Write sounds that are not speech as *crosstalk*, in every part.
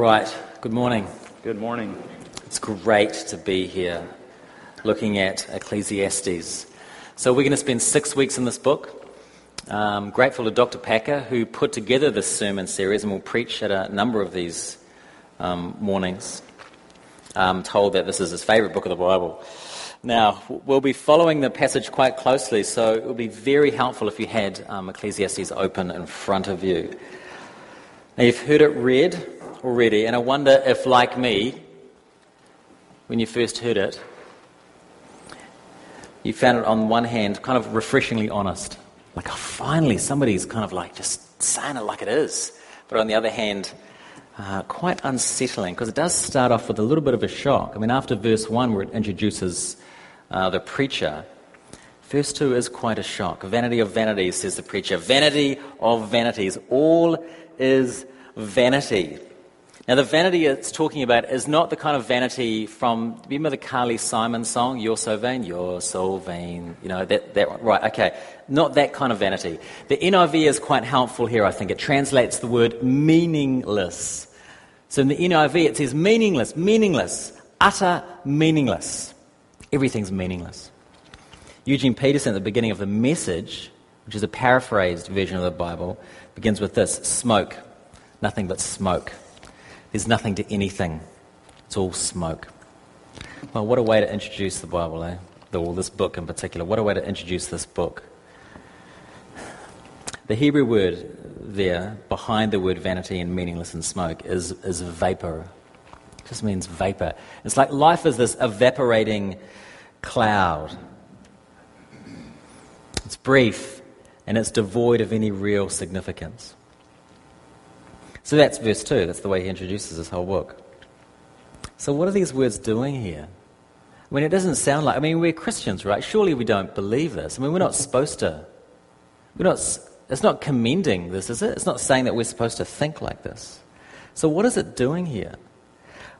Right, good morning. Good morning. It's great to be here looking at Ecclesiastes. So, we're going to spend six weeks in this book. Um, grateful to Dr. Packer, who put together this sermon series and will preach at a number of these um, mornings. I'm told that this is his favourite book of the Bible. Now, we'll be following the passage quite closely, so it would be very helpful if you had um, Ecclesiastes open in front of you. Now, you've heard it read already, and I wonder if, like me, when you first heard it, you found it on one hand kind of refreshingly honest. Like, oh, finally, somebody's kind of like just saying it like it is. But on the other hand, uh, quite unsettling because it does start off with a little bit of a shock. I mean, after verse 1, where it introduces uh, the preacher, verse 2 is quite a shock. Vanity of vanities, says the preacher. Vanity of vanities. All is vanity. Now, the vanity it's talking about is not the kind of vanity from, remember the Carly Simon song, You're So Vain? You're So Vain. You know, that, that, right, okay. Not that kind of vanity. The NIV is quite helpful here, I think. It translates the word meaningless. So in the NIV, it says meaningless, meaningless, utter meaningless. Everything's meaningless. Eugene Peterson, at the beginning of the message, which is a paraphrased version of the Bible, begins with this smoke. Nothing but smoke. There's nothing to anything. It's all smoke. Well, what a way to introduce the Bible, eh? This book in particular. What a way to introduce this book. The Hebrew word there, behind the word vanity and meaningless and smoke, is, is vapor. It just means vapor. It's like life is this evaporating cloud. It's brief and it's devoid of any real significance. So that's verse 2. That's the way he introduces this whole book. So, what are these words doing here? I mean, it doesn't sound like. I mean, we're Christians, right? Surely we don't believe this. I mean, we're not supposed to. We're not, it's not commending this, is it? It's not saying that we're supposed to think like this. So, what is it doing here?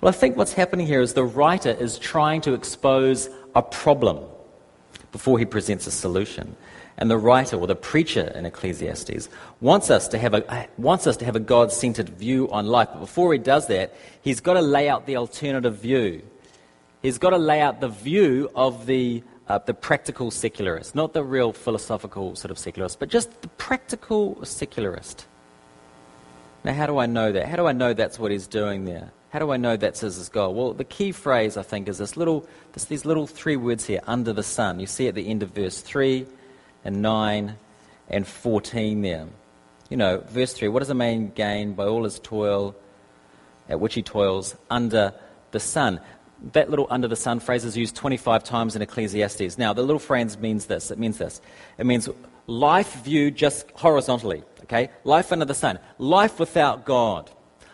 Well, I think what's happening here is the writer is trying to expose a problem before he presents a solution. And the writer or the preacher in Ecclesiastes wants us to have a, wants us to have a God centered view on life. But before he does that, he's got to lay out the alternative view. He's got to lay out the view of the, uh, the practical secularist, not the real philosophical sort of secularist, but just the practical secularist. Now, how do I know that? How do I know that's what he's doing there? How do I know that's his goal? Well, the key phrase, I think, is this little, this, these little three words here, under the sun. You see at the end of verse 3 and 9 and 14 there. You know, verse 3 What does a man gain by all his toil at which he toils under the sun? That little under the sun phrase is used 25 times in Ecclesiastes. Now, the little phrase means this. It means this. It means life viewed just horizontally, okay? Life under the sun. Life without God.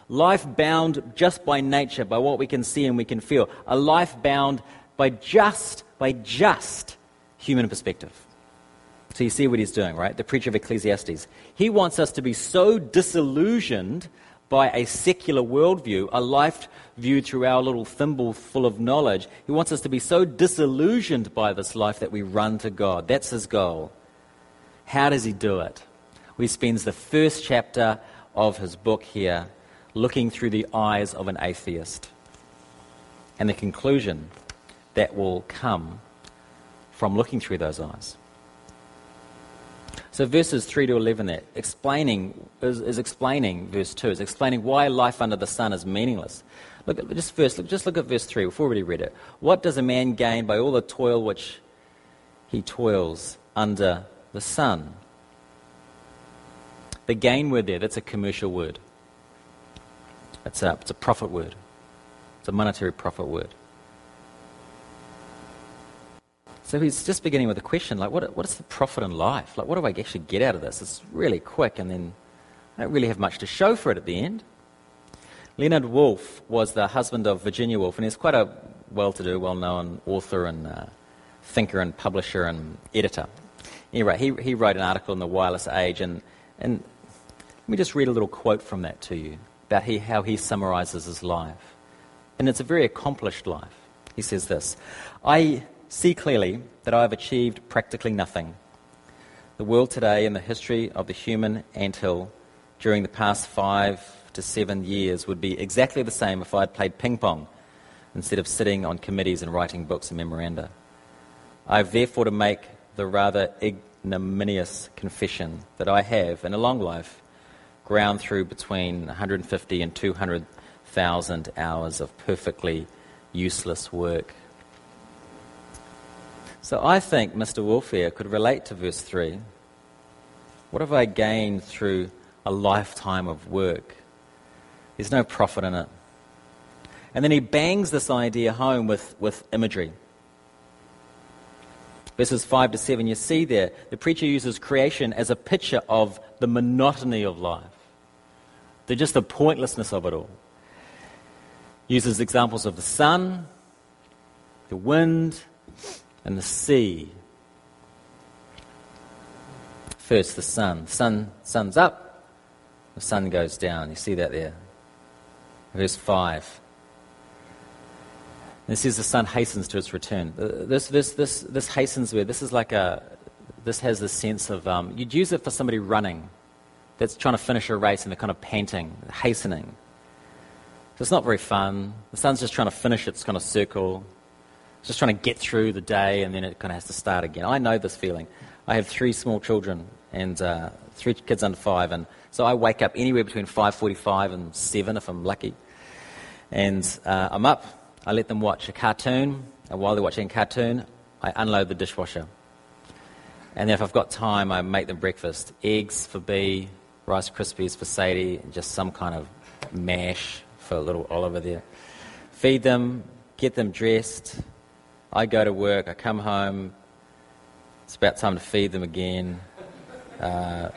Life bound just by nature, by what we can see and we can feel. A life bound by just, by just human perspective. So you see what he's doing, right? The preacher of Ecclesiastes. He wants us to be so disillusioned by a secular worldview, a life viewed through our little thimble full of knowledge. He wants us to be so disillusioned by this life that we run to God. That's his goal. How does he do it? He spends the first chapter of his book here looking through the eyes of an atheist. And the conclusion that will come from looking through those eyes. So verses 3 to 11 there, explaining, is, is, explaining, verse 2, is explaining why life under the sun is meaningless. Look at, just first, look, just look at verse 3, we've already read it. What does a man gain by all the toil which he toils under the sun? The gain word there, that's a commercial word. It's a, it's a profit word. It's a monetary profit word. So he's just beginning with a question like, what, what is the profit in life? Like, what do I actually get out of this? It's really quick, and then I don't really have much to show for it at the end. Leonard Woolf was the husband of Virginia Woolf, and he's quite a well to do, well known author and uh, thinker and publisher and editor. Anyway, he, he wrote an article in the Wireless Age, and, and let me just read a little quote from that to you about he, how he summarizes his life. And it's a very accomplished life. He says this I see clearly that I have achieved practically nothing. The world today and the history of the human anthill during the past five to seven years would be exactly the same if I had played ping pong instead of sitting on committees and writing books and memoranda. I have therefore to make the rather ignominious confession that I have, in a long life, ground through between 150 and 200,000 hours of perfectly useless work. So I think Mr. Woolf here could relate to verse 3. What have I gained through a lifetime of work? There's no profit in it. And then he bangs this idea home with, with imagery. Verses 5 to 7, you see there, the preacher uses creation as a picture of the monotony of life, the, just the pointlessness of it all. Uses examples of the sun, the wind, and the sea. First, the sun. The Sun, sun's up, the sun goes down. You see that there. Verse 5. This says the sun hastens to its return. Uh, this, this, this, this hastens where this is like a, this has the sense of, um, you'd use it for somebody running that's trying to finish a race and they're kind of panting, hastening. So it's not very fun. The sun's just trying to finish its kind of circle it's just trying to get through the day and then it kind of has to start again. I know this feeling. I have three small children and uh, three kids under five, and so I wake up anywhere between 5:45 and 7 if I'm lucky. And uh, I'm up. I let them watch a cartoon, and while they're watching a cartoon, I unload the dishwasher. And then if I've got time, I make them breakfast: eggs for B, Rice Krispies for Sadie, and just some kind of mash for little Oliver there. Feed them, get them dressed, I go to work, I come home, it's about time to feed them again. Uh,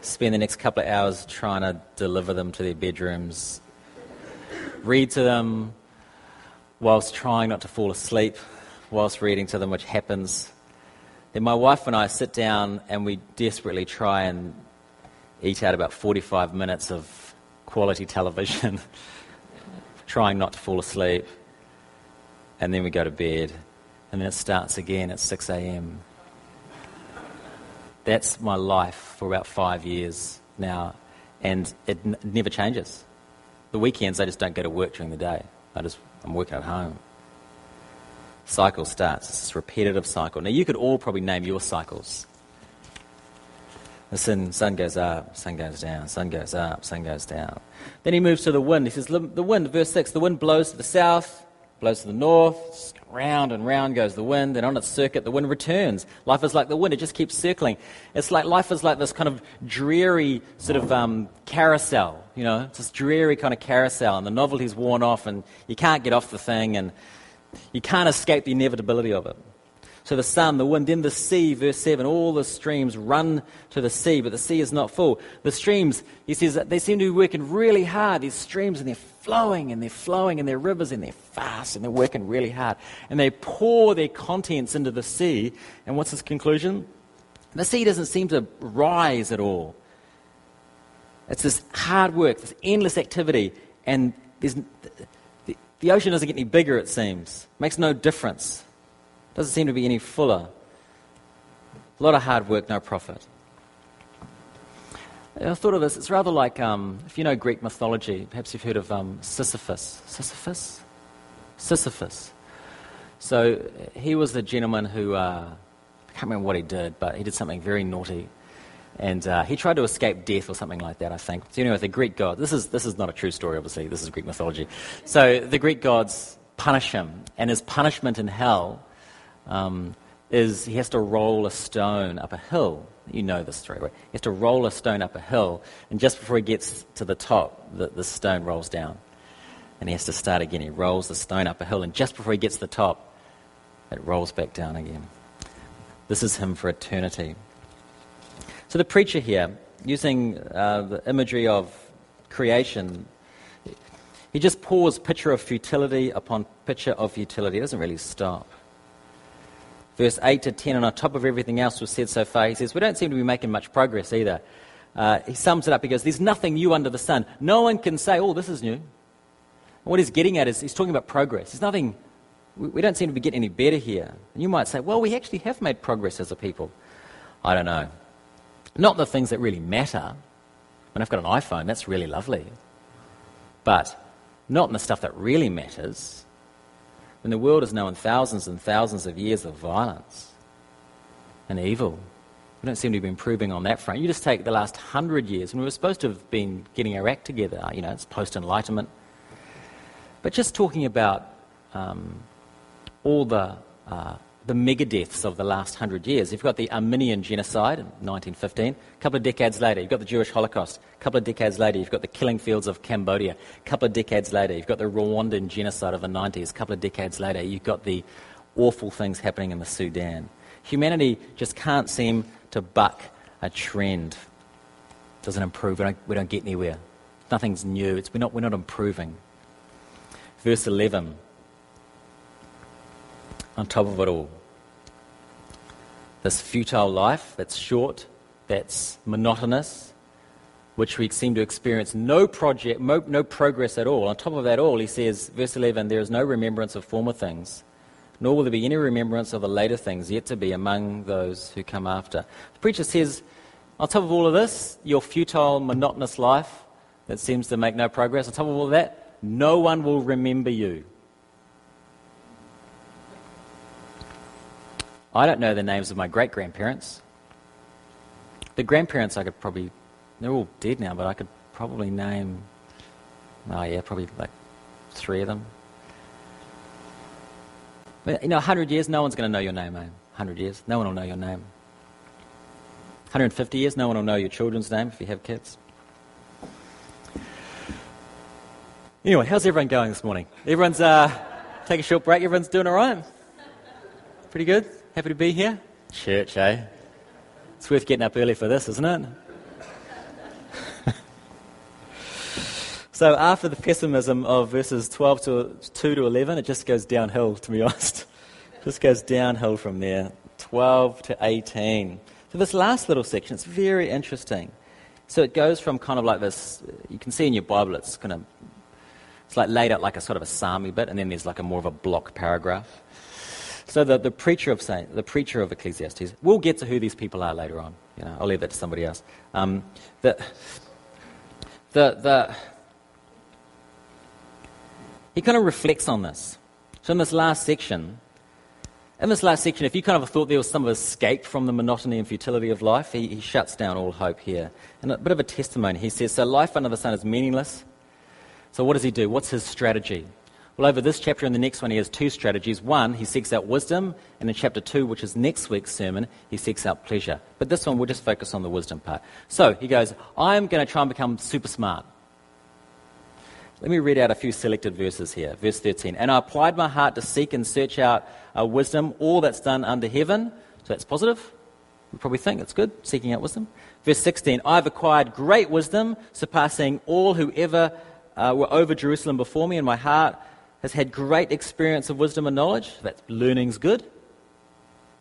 spend the next couple of hours trying to deliver them to their bedrooms. Read to them whilst trying not to fall asleep, whilst reading to them, which happens. Then my wife and I sit down and we desperately try and eat out about 45 minutes of quality television, *laughs* trying not to fall asleep and then we go to bed, and then it starts again at 6 a.m. That's my life for about five years now, and it n- never changes. The weekends, I just don't go to work during the day. I just, I'm working at home. Cycle starts. It's this repetitive cycle. Now, you could all probably name your cycles. Sun, sun goes up, sun goes down, sun goes up, sun goes down. Then he moves to the wind. He says, The wind, verse 6, the wind blows to the south, blows to the north, round and round goes the wind, and on its circuit, the wind returns. Life is like the wind, it just keeps circling. It's like life is like this kind of dreary sort of um, carousel, you know, it's this dreary kind of carousel, and the novelty's worn off, and you can't get off the thing, and you can't escape the inevitability of it. So the sun, the wind, then the sea, verse 7, all the streams run to the sea, but the sea is not full. The streams, he says, they seem to be working really hard, these streams, and they're flowing and they're flowing and they're rivers and they're fast and they're working really hard. And they pour their contents into the sea. And what's his conclusion? The sea doesn't seem to rise at all. It's this hard work, this endless activity, and the, the ocean doesn't get any bigger, it seems. Makes no difference. Doesn't seem to be any fuller. A lot of hard work, no profit. I thought of this. It's rather like, um, if you know Greek mythology, perhaps you've heard of um, Sisyphus. Sisyphus? Sisyphus. So he was the gentleman who, uh, I can't remember what he did, but he did something very naughty. And uh, he tried to escape death or something like that, I think. So anyway, the Greek god, this is, this is not a true story, obviously. This is Greek mythology. So the Greek gods punish him. And his punishment in hell um, is he has to roll a stone up a hill. You know this story, right? He has to roll a stone up a hill, and just before he gets to the top, the, the stone rolls down. And he has to start again. He rolls the stone up a hill, and just before he gets to the top, it rolls back down again. This is him for eternity. So the preacher here, using uh, the imagery of creation, he just pours picture of futility upon picture of futility. He doesn't really stop verse 8 to 10, and on top of everything else we've said so far, he says, We don't seem to be making much progress either. Uh, he sums it up. He goes, There's nothing new under the sun. No one can say, Oh, this is new. What he's getting at is he's talking about progress. There's nothing, we, we don't seem to be getting any better here. And you might say, Well, we actually have made progress as a people. I don't know. Not the things that really matter. When I've got an iPhone, that's really lovely. but not in the stuff that really matters. When the world has known thousands and thousands of years of violence and evil, we don't seem to be improving on that front. You just take the last hundred years, and we were supposed to have been getting our act together. You know, it's post Enlightenment. But just talking about um, all the, uh, the mega deaths of the last hundred years, you've got the Armenian genocide in 1915. A couple of decades later, you've got the Jewish Holocaust. A couple of decades later, you've got the killing fields of Cambodia. A couple of decades later, you've got the Rwandan genocide of the 90s. A couple of decades later, you've got the awful things happening in the Sudan. Humanity just can't seem to buck a trend. It Doesn't improve. We don't, we don't get anywhere. Nothing's new. It's, we're, not, we're not improving. Verse 11. On top of it all, this futile life that's short, that's monotonous, which we seem to experience no project, no progress at all. On top of that all, he says, verse 11, there is no remembrance of former things nor will there be any remembrance of the later things yet to be among those who come after. The preacher says, on top of all of this, your futile, monotonous life that seems to make no progress, on top of all of that, no one will remember you. I don't know the names of my great grandparents. The grandparents, I could probably, they're all dead now, but I could probably name, oh yeah, probably like three of them. But, you know, 100 years, no one's going to know your name, man. 100 years, no one will know your name. 150 years, no one will know your children's name if you have kids. Anyway, how's everyone going this morning? Everyone's uh, take a short break. Everyone's doing all right? Pretty good? Happy to be here? Church, eh? It's worth getting up early for this, isn't it? *laughs* So after the pessimism of verses 12 to 2 to 11, it just goes downhill, to be *laughs* honest. just goes downhill from there. 12 to 18. So this last little section, it's very interesting. So it goes from kind of like this, you can see in your Bible, it's kind of, it's like laid out like a sort of a psalmy bit, and then there's like a more of a block paragraph. So the, the preacher of Saint, the preacher of Ecclesiastes, we'll get to who these people are later on. You know, I'll leave that to somebody else. Um, the, the, the, he kind of reflects on this. So, in this last section, in this last section, if you kind of thought there was some escape from the monotony and futility of life, he, he shuts down all hope here. And a bit of a testimony. He says, So life under the sun is meaningless. So, what does he do? What's his strategy? Well, over this chapter and the next one, he has two strategies. One, he seeks out wisdom, and in chapter two, which is next week's sermon, he seeks out pleasure. But this one, we'll just focus on the wisdom part. So he goes, I'm going to try and become super smart. Let me read out a few selected verses here. Verse 13. And I applied my heart to seek and search out uh, wisdom, all that's done under heaven. So that's positive. We probably think it's good, seeking out wisdom. Verse 16. I've acquired great wisdom, surpassing all who ever uh, were over Jerusalem before me, in my heart has had great experience of wisdom and knowledge. That learning's good.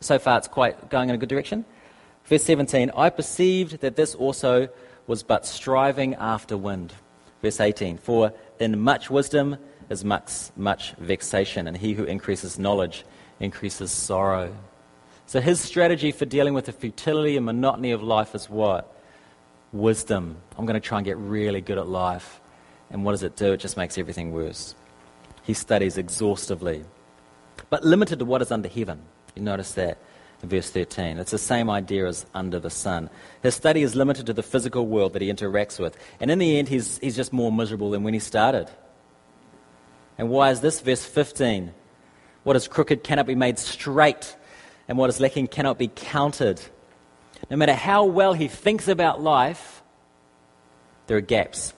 So far, it's quite going in a good direction. Verse 17. I perceived that this also was but striving after wind. Verse 18. For in much wisdom is much, much vexation, and he who increases knowledge increases sorrow. So his strategy for dealing with the futility and monotony of life is what? Wisdom. I'm going to try and get really good at life. And what does it do? It just makes everything worse. He studies exhaustively, but limited to what is under heaven. You notice that in verse 13. It's the same idea as under the sun. His study is limited to the physical world that he interacts with. And in the end, he's, he's just more miserable than when he started. And why is this? Verse 15. What is crooked cannot be made straight, and what is lacking cannot be counted. No matter how well he thinks about life, there are gaps.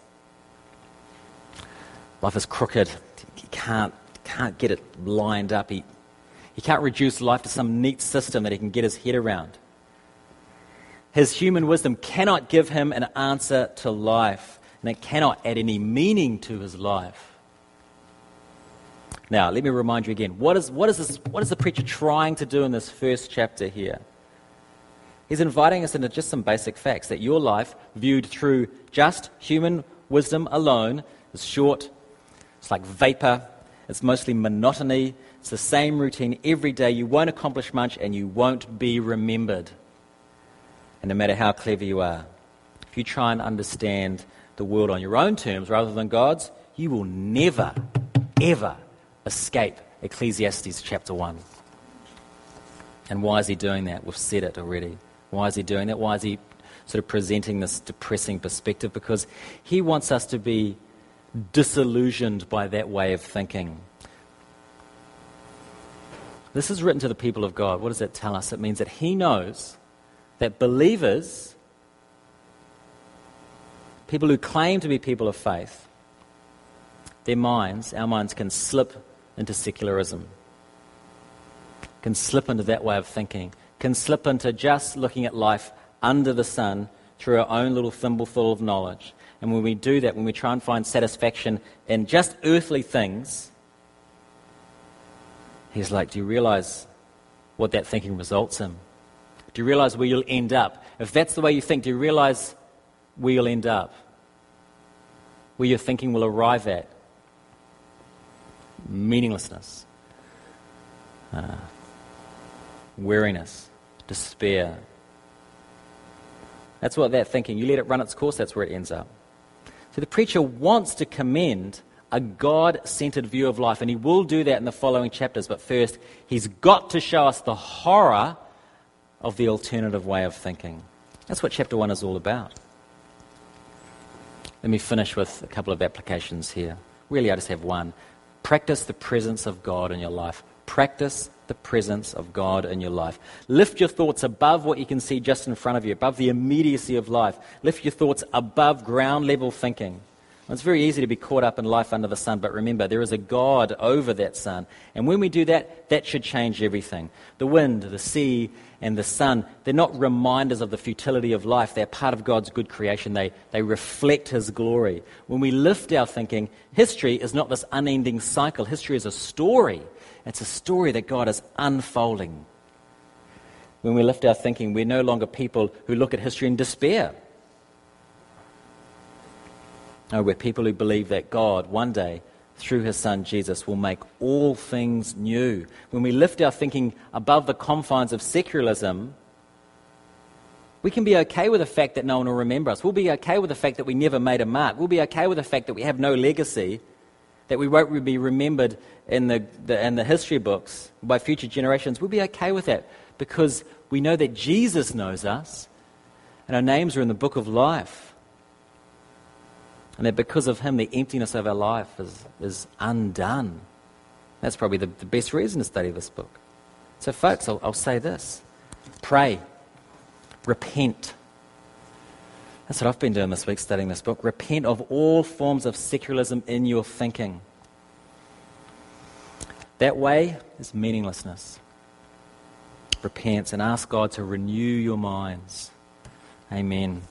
Life is crooked. He can't, can't get it lined up. He, he can't reduce life to some neat system that he can get his head around. His human wisdom cannot give him an answer to life, and it cannot add any meaning to his life. Now, let me remind you again what is, what, is this, what is the preacher trying to do in this first chapter here? He's inviting us into just some basic facts that your life, viewed through just human wisdom alone, is short, it's like vapor, it's mostly monotony, it's the same routine every day. You won't accomplish much and you won't be remembered. And no matter how clever you are, if you try and understand the world on your own terms rather than God's, you will never, ever escape Ecclesiastes chapter 1. And why is he doing that? We've said it already. Why is he doing that? Why is he sort of presenting this depressing perspective? Because he wants us to be disillusioned by that way of thinking. This is written to the people of God. What does that tell us? It means that he knows that believers, people who claim to be people of faith, their minds, our minds, can slip into secularism, can slip into that way of thinking, can slip into just looking at life under the sun through our own little thimbleful of knowledge. And when we do that, when we try and find satisfaction in just earthly things, he's like, Do you realize what that thinking results in? Do you realize where you'll end up? If that's the way you think, do you realize where you'll end up? Where your thinking will arrive at? Meaninglessness, uh, weariness, despair. That's what that thinking, you let it run its course, that's where it ends up. So the preacher wants to commend a God centered view of life, and he will do that in the following chapters. But first, he's got to show us the horror of the alternative way of thinking. That's what chapter 1 is all about. Let me finish with a couple of applications here. Really, I just have one. Practice the presence of God in your life. Practice the presence of God in your life. Lift your thoughts above what you can see just in front of you, above the immediacy of life. Lift your thoughts above ground level thinking. It's very easy to be caught up in life under the sun, but remember, there is a God over that sun. And when we do that, that should change everything. The wind, the sea, and the sun, they're not reminders of the futility of life. They're part of God's good creation. They, they reflect His glory. When we lift our thinking, history is not this unending cycle. History is a story. It's a story that God is unfolding. When we lift our thinking, we're no longer people who look at history in despair. No, we're people who believe that God one day, through his son Jesus, will make all things new. When we lift our thinking above the confines of secularism, we can be okay with the fact that no one will remember us. We'll be okay with the fact that we never made a mark. We'll be okay with the fact that we have no legacy, that we won't be remembered in the, the, in the history books by future generations. We'll be okay with that because we know that Jesus knows us and our names are in the book of life. And that because of him, the emptiness of our life is, is undone. That's probably the, the best reason to study this book. So, folks, I'll, I'll say this pray, repent. That's what I've been doing this week, studying this book. Repent of all forms of secularism in your thinking. That way is meaninglessness. Repent and ask God to renew your minds. Amen.